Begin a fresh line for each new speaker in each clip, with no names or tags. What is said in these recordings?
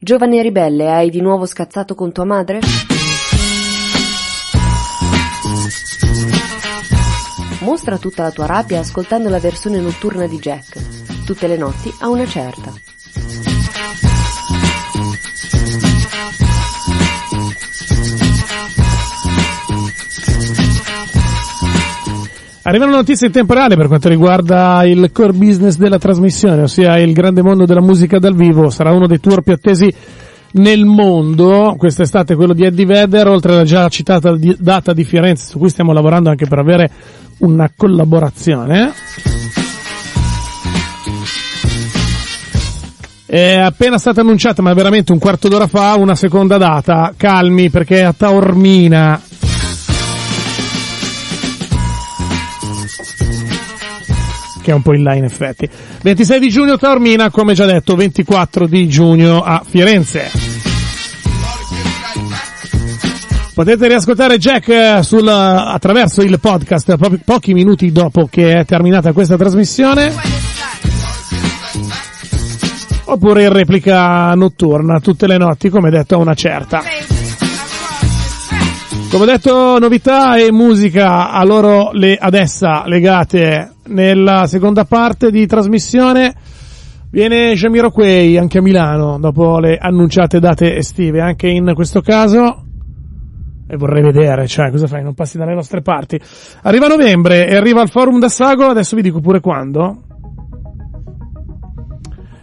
Giovane ribelle, hai di nuovo scazzato con tua madre? Mostra tutta la tua rabbia ascoltando la versione notturna di Jack, tutte le notti a una certa.
Arrivano notizie in tempo reale per quanto riguarda il core business della trasmissione, ossia il grande mondo della musica dal vivo. Sarà uno dei tour più attesi nel mondo. Quest'estate quello di Eddie Vedder, oltre alla già citata data di Firenze, su cui stiamo lavorando anche per avere una collaborazione. È appena stata annunciata, ma veramente un quarto d'ora fa, una seconda data. Calmi perché a Taormina che è un po' in là in effetti. 26 di giugno Taormina, come già detto, 24 di giugno a Firenze. Potete riascoltare Jack eh, sul, attraverso il podcast po- pochi minuti dopo che è terminata questa trasmissione. Oppure in replica notturna tutte le notti, come detto, a una certa. Come detto, novità e musica a loro le, ad legate nella seconda parte di trasmissione. Viene Jamiroquai anche a Milano dopo le annunciate date estive, anche in questo caso. E vorrei vedere, cioè, cosa fai? Non passi dalle nostre parti. Arriva novembre e arriva al forum da Sago, adesso vi dico pure quando.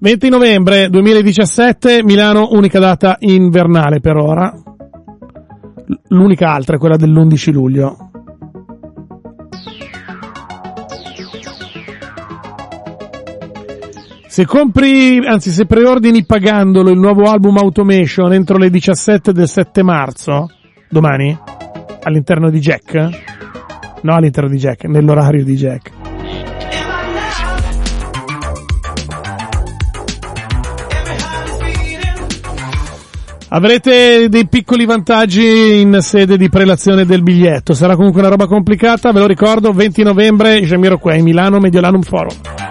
20 novembre 2017, Milano, unica data invernale per ora. L'unica altra è quella dell'11 luglio. Se compri, anzi se preordini pagandolo il nuovo album Automation entro le 17 del 7 marzo, domani, all'interno di Jack, no all'interno di Jack, nell'orario di Jack. Avrete dei piccoli vantaggi in sede di prelazione del biglietto. Sarà comunque una roba complicata, ve lo ricordo, 20 novembre, Jamiroquai, Milano, Mediolanum Forum.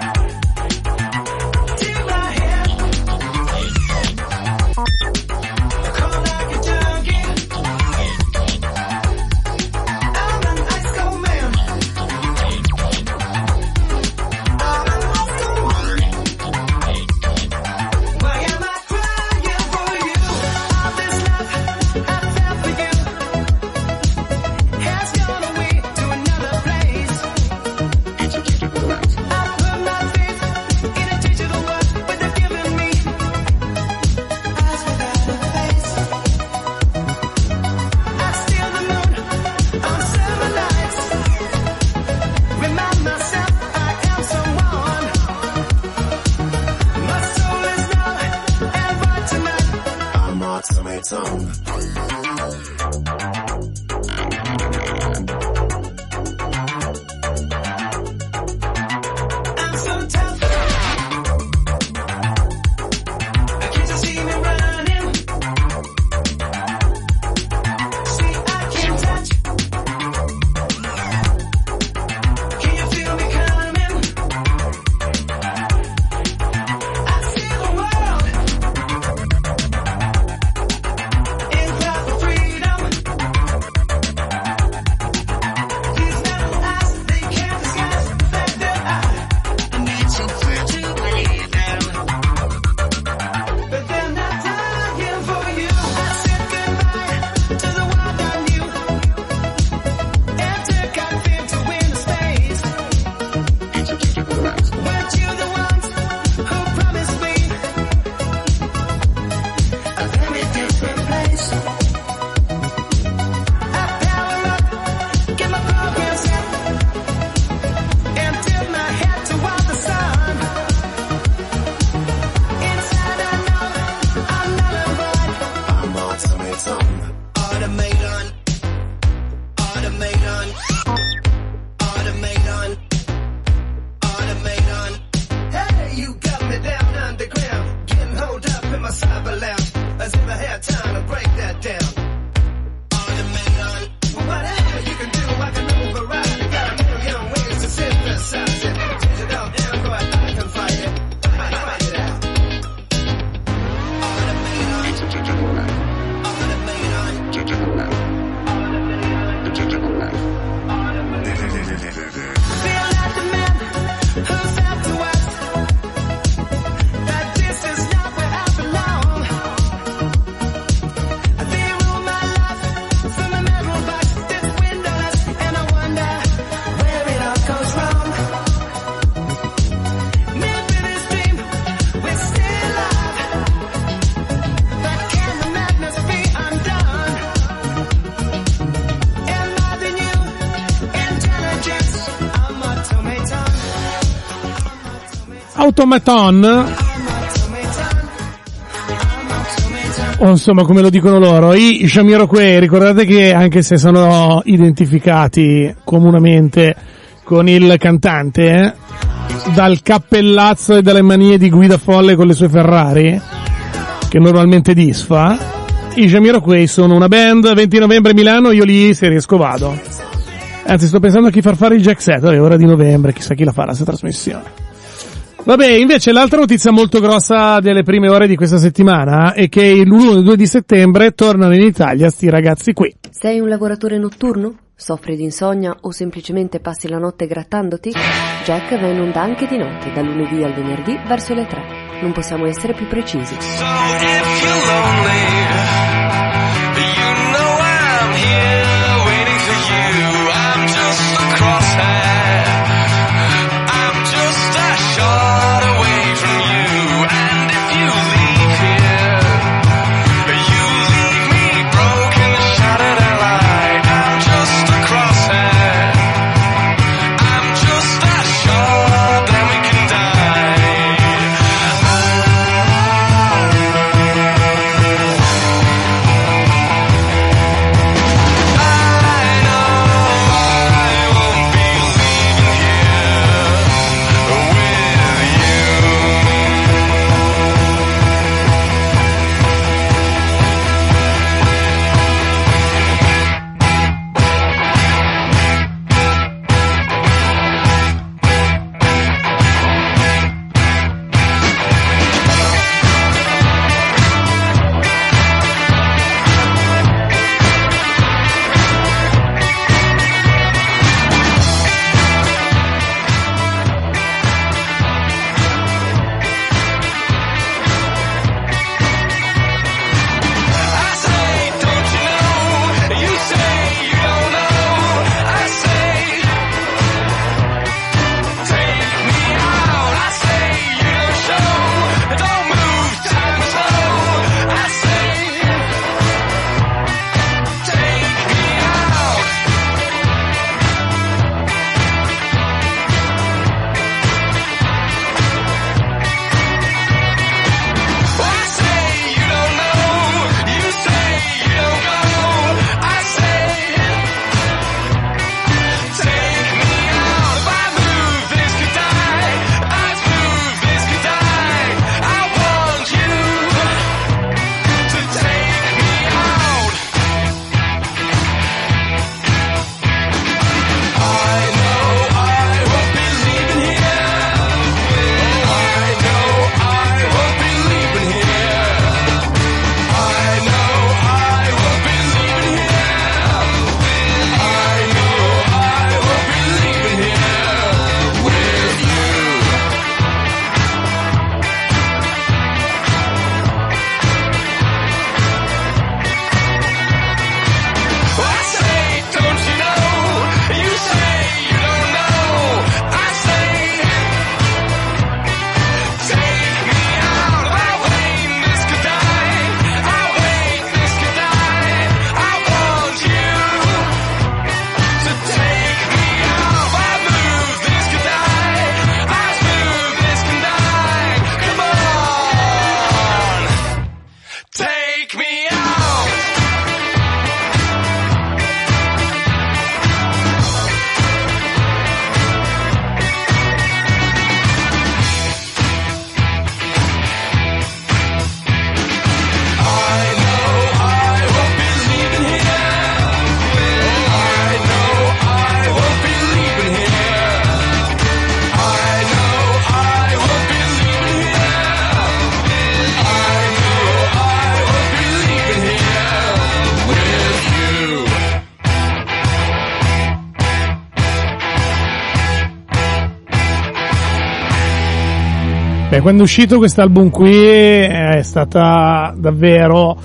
song. Automaton o insomma come lo dicono loro, i Jamiroquai, ricordate che anche se sono identificati comunemente con il cantante, eh, dal cappellazzo e dalle manie di guida folle con le sue Ferrari, che normalmente disfa, i Jamiroquai sono una band, 20 novembre Milano, io lì se riesco vado. Anzi sto pensando a chi far fare il jack set, è ora di novembre, chissà chi la farà questa trasmissione. Vabbè, invece l'altra notizia molto grossa delle prime ore di questa settimana è che l'1 e il 2 di settembre tornano in Italia sti ragazzi qui.
Sei un lavoratore notturno? Soffri di insonnia o semplicemente passi la notte grattandoti? Jack va in onda anche di notte, dal lunedì al venerdì verso le 3. Non possiamo essere più precisi. So
quando è uscito quest'album qui è stata davvero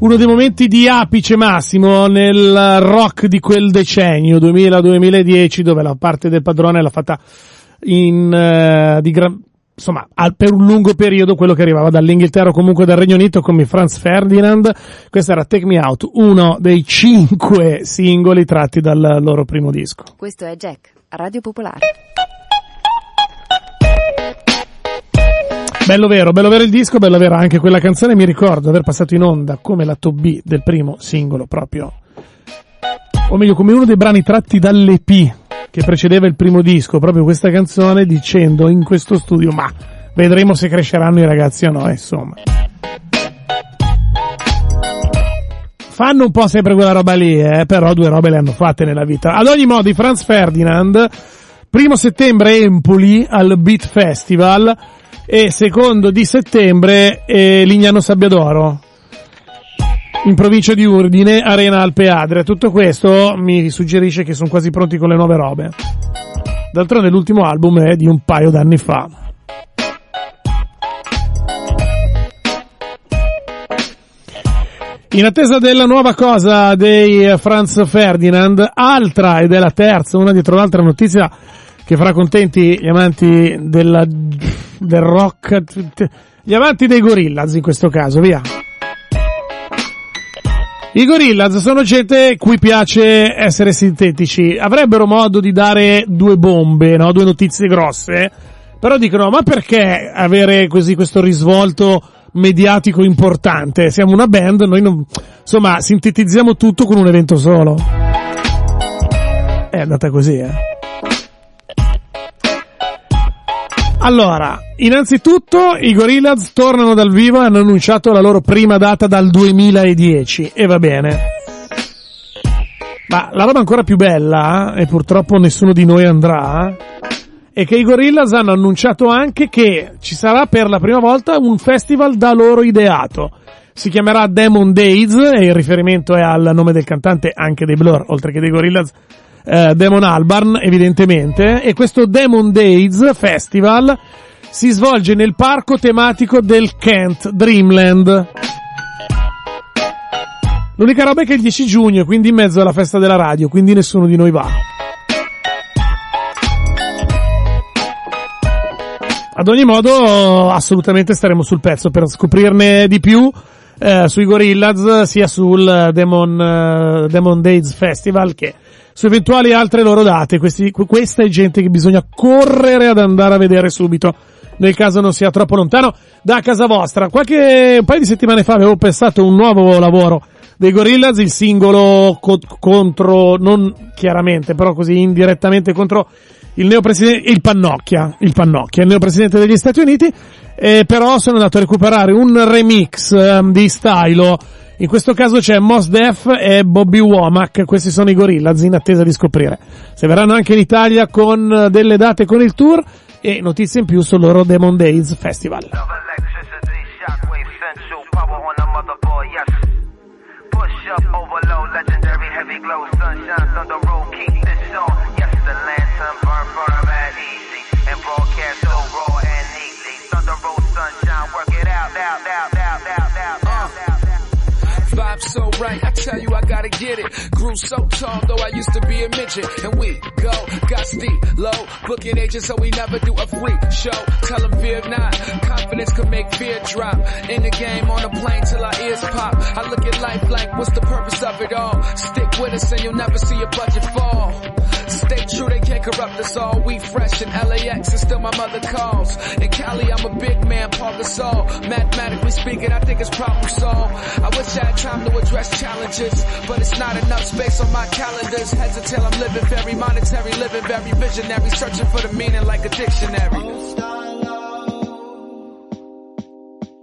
uno dei momenti di apice massimo nel rock di quel decennio 2000-2010 dove la parte del padrone l'ha fatta in eh, di gran insomma al- per un lungo periodo quello che arrivava dall'Inghilterra o comunque dal Regno Unito come Franz Ferdinand questo era Take Me Out uno dei cinque singoli tratti dal loro primo disco
Questo è Jack, Radio Popolare.
Bello vero, bello vero il disco, bello vero anche quella canzone, mi ricordo aver passato in onda come la B del primo singolo proprio, o meglio come uno dei brani tratti dall'EP che precedeva il primo disco, proprio questa canzone dicendo in questo studio ma vedremo se cresceranno i ragazzi o no, insomma. Fanno un po' sempre quella roba lì, eh, però due robe le hanno fatte nella vita. Ad ogni modo, Franz Ferdinand, primo settembre Empoli al Beat Festival, e secondo di settembre eh, Lignano Sabbiadoro in provincia di Urdine, Arena Alpe Adria. Tutto questo mi suggerisce che sono quasi pronti con le nuove robe. D'altronde l'ultimo album è di un paio d'anni fa. In attesa della nuova cosa dei Franz Ferdinand, altra ed è la terza, una dietro l'altra notizia che farà contenti gli amanti della, del rock, gli amanti dei Gorillaz in questo caso, via. I Gorillaz sono gente cui piace essere sintetici, avrebbero modo di dare due bombe, no? due notizie grosse, però dicono ma perché avere così questo risvolto mediatico importante? Siamo una band, noi non, insomma sintetizziamo tutto con un evento solo. È andata così, eh. Allora, innanzitutto i Gorillaz tornano dal vivo e hanno annunciato la loro prima data dal 2010 e va bene. Ma la roba ancora più bella, e purtroppo nessuno di noi andrà, è che i Gorillaz hanno annunciato anche che ci sarà per la prima volta un festival da loro ideato. Si chiamerà Demon Days e il riferimento è al nome del cantante anche dei Blur, oltre che dei Gorillaz eh, Demon Albarn, evidentemente, e questo Demon Days Festival si svolge nel parco tematico del Kent Dreamland. L'unica roba è che è il 10 giugno, quindi in mezzo alla festa della radio, quindi nessuno di noi va. Ad ogni modo, assolutamente staremo sul pezzo per scoprirne di più eh, sui Gorillaz, sia sul Demon, uh, Demon Days Festival che su eventuali altre loro date. Questi, questa è gente che bisogna correre ad andare a vedere subito, nel caso non sia troppo lontano da casa vostra. Qualche, un paio di settimane fa avevo pensato un nuovo lavoro dei Gorillaz, il singolo co- contro, non chiaramente, però così indirettamente contro il neopresidente, il Pannocchia, il Pannocchia, il neopresidente degli Stati Uniti, eh, però sono andato a recuperare un remix eh, di Stylo in questo caso c'è Mos Def e Bobby Womack, questi sono i Gorillaz in attesa di scoprire. Se verranno anche in Italia con delle date con il tour e notizie in più sul loro Demon Days Festival.
vibe tell you, I gotta get it. Grew so tall, though I used to be a midget. And we go, got steep, low, booking agents, so we never do a free show. Tell them fear not. Confidence can make fear drop. In the game, on the plane till our ears pop. I look at life like, what's the purpose of it all? Stick with us and you'll never see your budget fall. Stay true, they can't corrupt us all. We fresh in LAX and still my mother calls. In Cali, I'm a big man, Paul Gasol. Mathematically speaking, I think it's problem solved. I wish I had time to address challenges, but it's not enough space on my calendars. Heads until I'm living very monetary, living very visionary, searching for the meaning like a dictionary.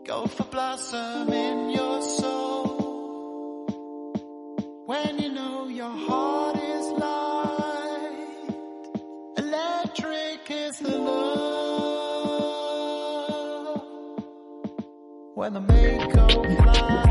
Go for blossom in your when the main comes fly.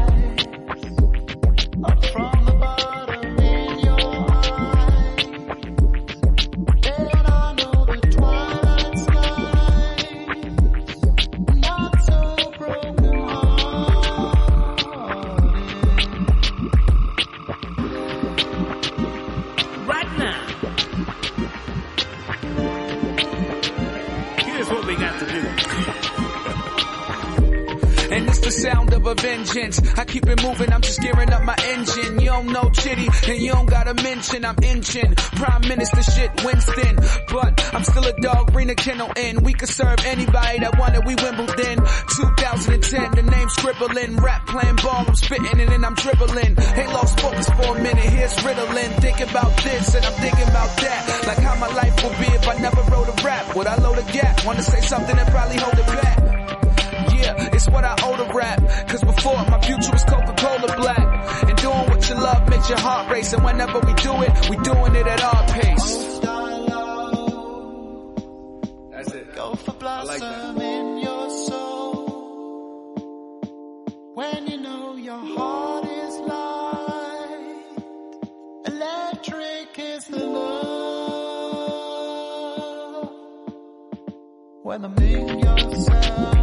Of a vengeance. I keep it moving, I'm just gearing up my engine. You don't know Chitty, and you don't gotta mention I'm inching. Prime Minister shit, Winston. But I'm still a dog, bring a kennel in. We could serve anybody that wanted, we Wimbledon. 2010, the name scribbling. Rap playing ball, I'm spitting and then I'm dribbling. Hey, lost focus for a minute, here's riddling. Think about this and I'm thinking about that. Like how my life would be if I never wrote a rap. Would I load a gap? Wanna say something and probably hold it back. It's what I owe to rap. Cause before my future was Coca-Cola black. And doing what you love makes your heart race. And whenever we do it, we doing it at our pace.
That's it.
Go for
I like
blossom
that.
in your soul. When you know your heart is light, electric is the love. When I'm in your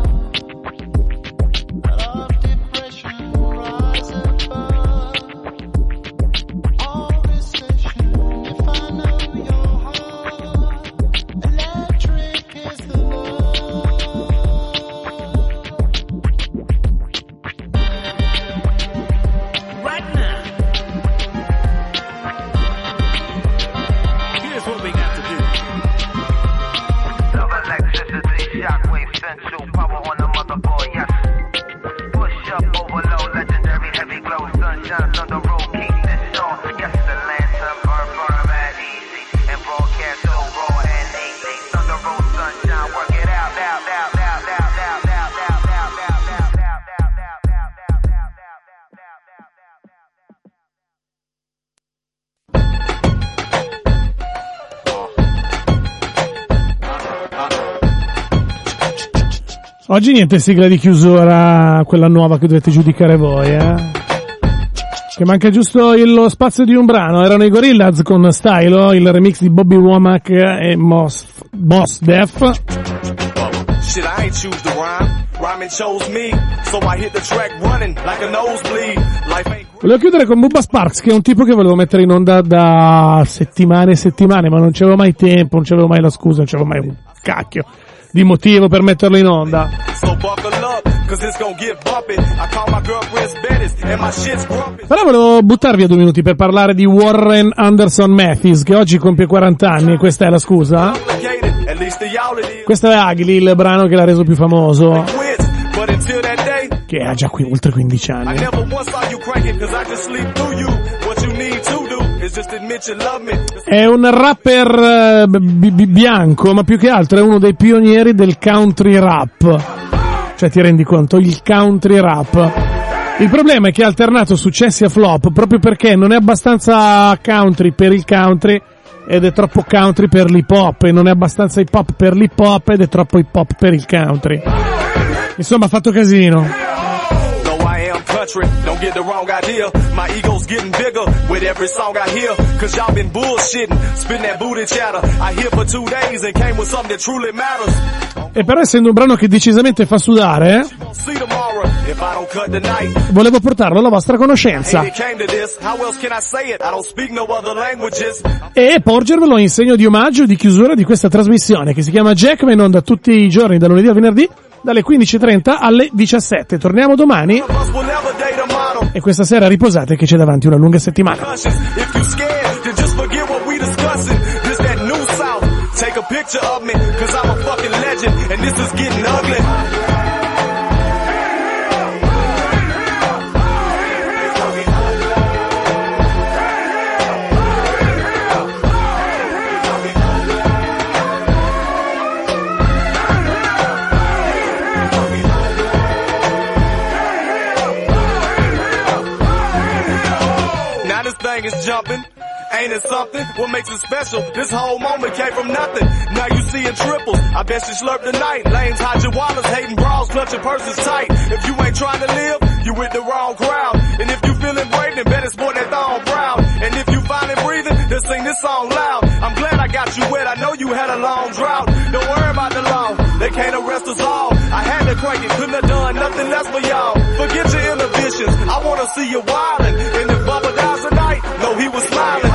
Oggi niente sigla di chiusura, quella nuova che dovete giudicare voi, eh. Che manca giusto lo spazio di un brano. Erano i Gorillaz con Stylo, il remix di Bobby Womack e Mos, Boss Def.
Shit, I ain't choose the rhyme. Rhyming chose me, so I hit the track running like a nosebleed. Life ain't
Volevo chiudere con Bubba Sparks, che è un tipo che volevo mettere in onda da settimane e settimane, ma non c'avevo mai tempo, non c'avevo mai la scusa, non c'avevo mai un cacchio di motivo per metterlo in onda. Però volevo buttarvi a due minuti per parlare di Warren Anderson Mathis, che oggi compie 40 anni, e questa è la scusa. Questo è Agli, il brano che l'ha reso più famoso. Che ha già qui oltre 15 anni. È un rapper eh, bi- bi- bianco, ma più che altro è uno dei pionieri del country rap. Cioè, ti rendi conto? Il country rap. Il problema è che ha alternato successi a flop proprio perché non è abbastanza country per il country ed è troppo country per l'hip hop e non è abbastanza hip hop per l'hip hop ed è troppo hip hop per il country. Insomma, ha fatto casino.
Country, don't get the wrong idea. My ego's getting bigger with every song I hear. Cause y'all been bullshitting, spitting that booty chatter. I here for two days and came with something that truly matters.
E però essendo un brano che decisamente fa sudare, eh, volevo portarlo alla vostra conoscenza. E porgervelo in segno di omaggio di chiusura di questa trasmissione che si chiama Jackman onda tutti i giorni da lunedì a venerdì dalle 15.30 alle 17. Torniamo domani e questa sera riposate che c'è davanti una lunga settimana.
Take a picture of me, cause I'm a fucking legend, and this is getting ugly. Jumping. Ain't it something? What makes it special? This whole moment came from nothing. Now you seeing triples. I bet she slurped tonight. Lanes, hide your wallets, hating bras, clutching purses tight. If you ain't trying to live, you with the wrong crowd. And if you feeling brave, then better sport that thong proud. And if you finally breathing, then sing this song loud. I'm glad I got you wet. I know you had a long drought. Don't worry about the law. They can't arrest us all. I had to crank it, couldn't have done nothing less for y'all. Forget your inhibitions. I wanna see you wild though he was live.